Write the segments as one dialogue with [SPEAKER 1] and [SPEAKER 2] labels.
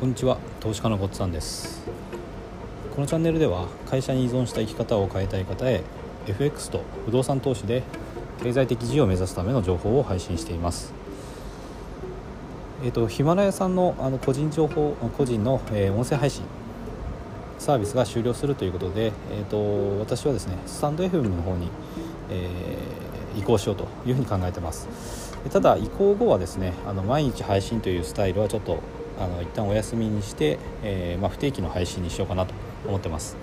[SPEAKER 1] こんにちは投資家のごっつんです。このチャンネルでは会社に依存した生き方を変えたい方へ FX と不動産投資で経済的自由を目指すための情報を配信しています。えっ、とヒマラヤさんのあの個人情報個人の、えー、音声配信サービスが終了するということで、えーと、私はですねスタンド FM の方に、えー、移行しようというふうに考えてます。ただ移行後はですねあの毎日配信というスタイルはちょっとあの一旦お休みにして、えー、まあ、不定期の配信にしようかなと思ってます。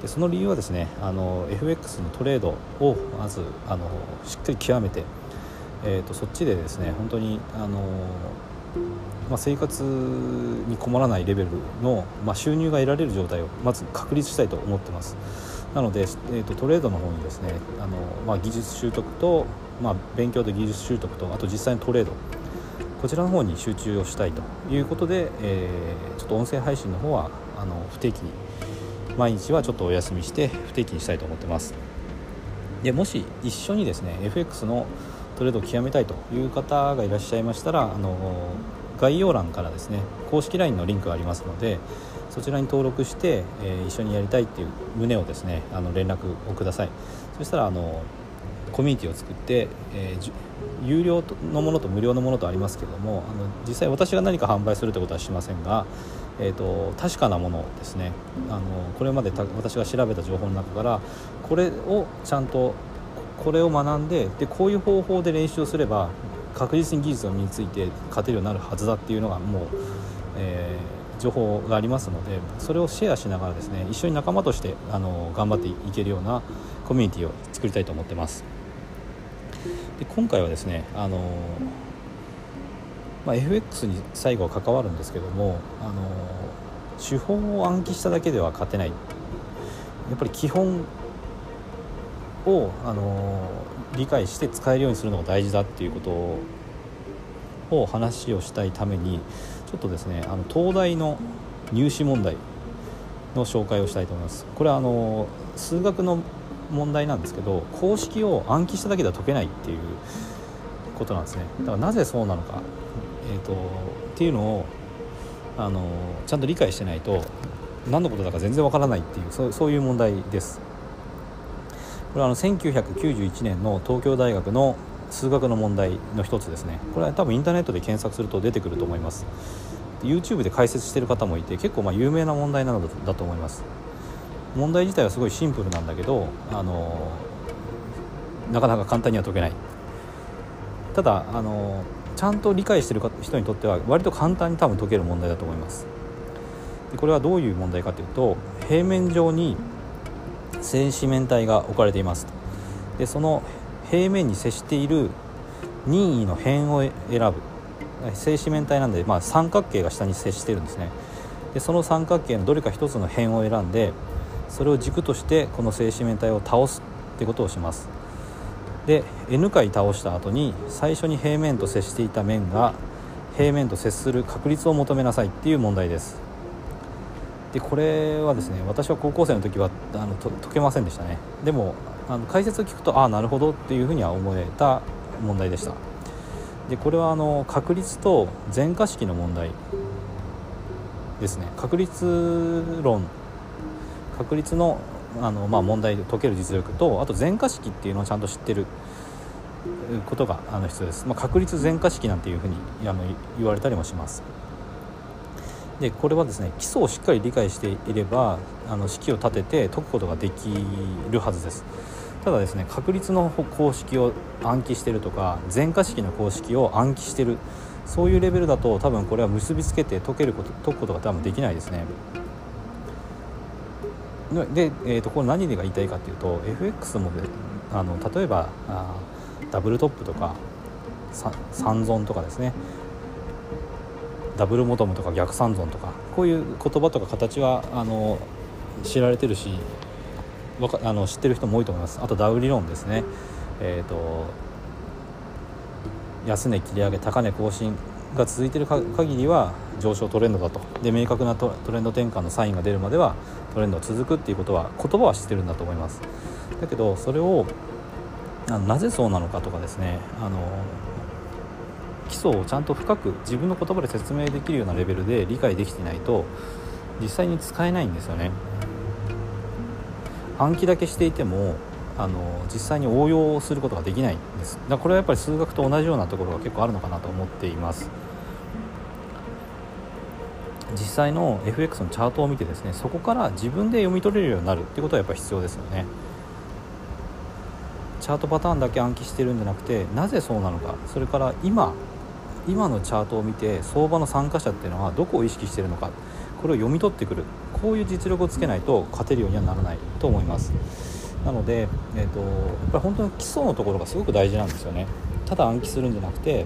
[SPEAKER 1] でその理由はですねあの FX のトレードをまずあのしっかり極めて、えーと、そっちでですね本当にあの、まあ、生活に困らないレベルの、まあ、収入が得られる状態をまず確立したいと思ってます。なので、えーと、トレードの方にですねあの、まあ、技術習得と、まあ、勉強と技術習得とあと実際のトレードこちらの方に集中をしたいということで、えー、ちょっと音声配信の方はあの不定期に毎日はちょっとお休みして不定期にしたいと思ってます。でもし一緒にですね FX のトレードを極めたいという方がいらっしゃいましたらあの概要欄からですね公式 LINE のリンクがありますのでそちらに登録して、えー、一緒にやりたいっていう旨をですねあの連絡をください。そしたらあのコミュニティを作って、えー、有料のものと無料のものとありますけどもあの実際私が何か販売するということはしませんが、えーと、確かなものですねあのこれまで私が調べた情報の中からこれをちゃんとこれを学んででこういう方法で練習をすれば確実に技術が身について勝てるようになるはずだっていうのがもう、えー、情報がありますのでそれをシェアしながらですね一緒に仲間としてあの頑張っていけるようなコミュニティを作りたいと思ってます。で今回はですねあの、まあ、FX に最後は関わるんですけどもあの手法を暗記しただけでは勝てない。やっぱり基本をあの理解して使えるようにするのが大事だっていうことを話をしたいためにちょっとですねあの東大の入試問題の紹介をしたいと思います。これはあの数学の問題なんですけど公式を暗記しただけでは解けないっていうことなんですね。だからなぜそうなのか、えーと、っていうのをあのちゃんと理解してないと何のことだか全然わからないっていうそうそういう問題です。これはあの1991年の東京大学の数学の問題の一つですね。これは多分インターネットで検索すると出てくると思います。YouTube で解説してる方もいて結構まあ有名な問題なのだと思います。問題自体はすごいシンプルなんだけどあのなかなか簡単には解けない。ただあのちゃんと理解してる人にとっては割と簡単に多分解ける問題だと思います。でこれはどういう問題かというと平面上に正四面体が置かれていますでその平面に接している任意の辺を選ぶ。正四面体なんで、まあ、三角形が下に接してるんですね。でその三角形のどれか一つの辺を選んでそれを軸としてこの正四面体を倒すってことをします。で N 回倒した後に最初に平面と接していた面が平面と接する確率を求めなさいっていう問題です。でこれはですね私は高校生の時はあの解けませんでしたね。でもあの解説を聞くとああなるほどっていうふうには思えた問題でした。でこれはあの確率と全化式の問題ですね。確率論確率のあの、まあ、問題で解ける実力とあと全化式っていうのをちゃんと知ってることがあの必要です、まあ、確率全化式なんていうふうにあの言われたりもします。でこれはですね基礎をしっかり理解していればあの式を立てて解くことができるはずです。ただですね確率の公式を暗記してるとか全化式の公式を暗記してるそういうレベルだと多分これは結びつけて解けること解くことが多分できないですね。で、えーと、これ何が言いたいかというと FX もあの例えばあダブルトップとか三損とかですね。ダブルモトムとか逆三損とかこういう言葉とか形はあの知られてるしあの知ってる人も多いと思います。あとダウ理論ですね。えっ、ー、と安値切り上げ高値更新。が続いている限りは上昇トレンドだと。で明確なトレンド転換のサインが出るまではトレンドは続くっていうことは言葉は知ってるんだと思います。だけどそれをなぜそうなのかとかですねあの基礎をちゃんと深く自分の言葉で説明できるようなレベルで理解できていないと実際に使えないんですよね。暗記だけしていてもあの実際に応用することができないんです。だからこれはやっぱり数学と同じようなところが結構あるのかなと思っています。実際の FX のチャートを見てですねそこから自分で読み取れるようになるっていうことはやっぱ必要ですよね。チャートパターンだけ暗記してるんじゃなくてなぜそうなのか。それから今今のチャートを見て相場の参加者っていうのはどこを意識してるのか。これを読み取ってくる。こういう実力をつけないと勝てるようにはならないと思います。なので、えーと、やっぱり本当に基礎のところがすごく大事なんですよね。ただ暗記するんじゃなくて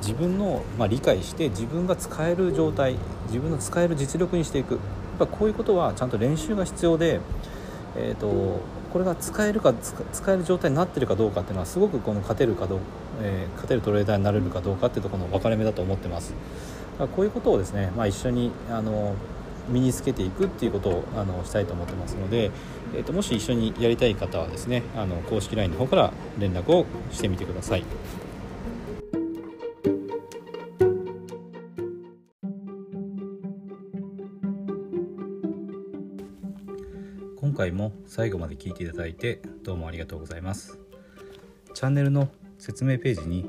[SPEAKER 1] 自分の、まあ、理解して自分が使える状態自分の使える実力にしていく。やっぱこういうことはちゃんと練習が必要で、えーと、これが使えるか使える状態になってるかどうかっていうのはすごくこの勝てるかどう、えー、勝てるトレーダーになれるかどうかっていうところの分かれ目だと思ってます。こういうことをですね、まあ、一緒にあの身につけていくっていうことをあのしたいと思ってますので、えーと、もし一緒にやりたい方はですねあの公式 LINE の方から連絡をしてみてください。今回も最後まで聞いていただいてどうもありがとうございます。チャンネルの説明ページに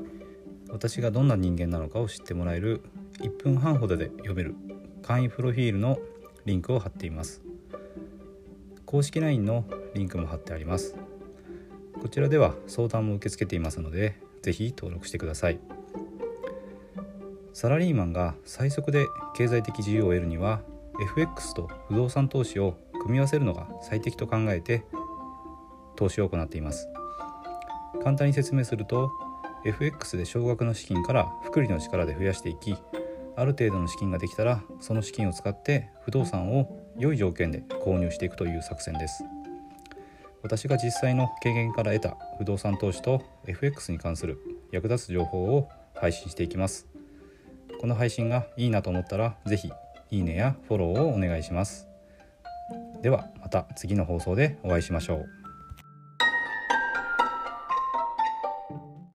[SPEAKER 1] 私がどんな人間なのかを知ってもらえる1分半ほどで読める簡易プロフィールのリンクを貼っています公式 LINE のリンクも貼ってあります。こちらでは相談も受け付けていますので是非登録してください。サラリーマンが最速で経済的自由を得るには FX と不動産投資を組み合わせるのが最適と考えて投資を行っています。簡単に説明すると FX で少額の資金から複利の力で増やしていきある程度の資金ができたらその資金を使って不動産を良い条件で購入していくという作戦です。私が実際の経験から得た不動産投資と FX に関する役立つ情報を配信していきます。この配信がいいなと思ったら是非いいねやフォローをお願いします。ではまた次の放送でお会いしましょう。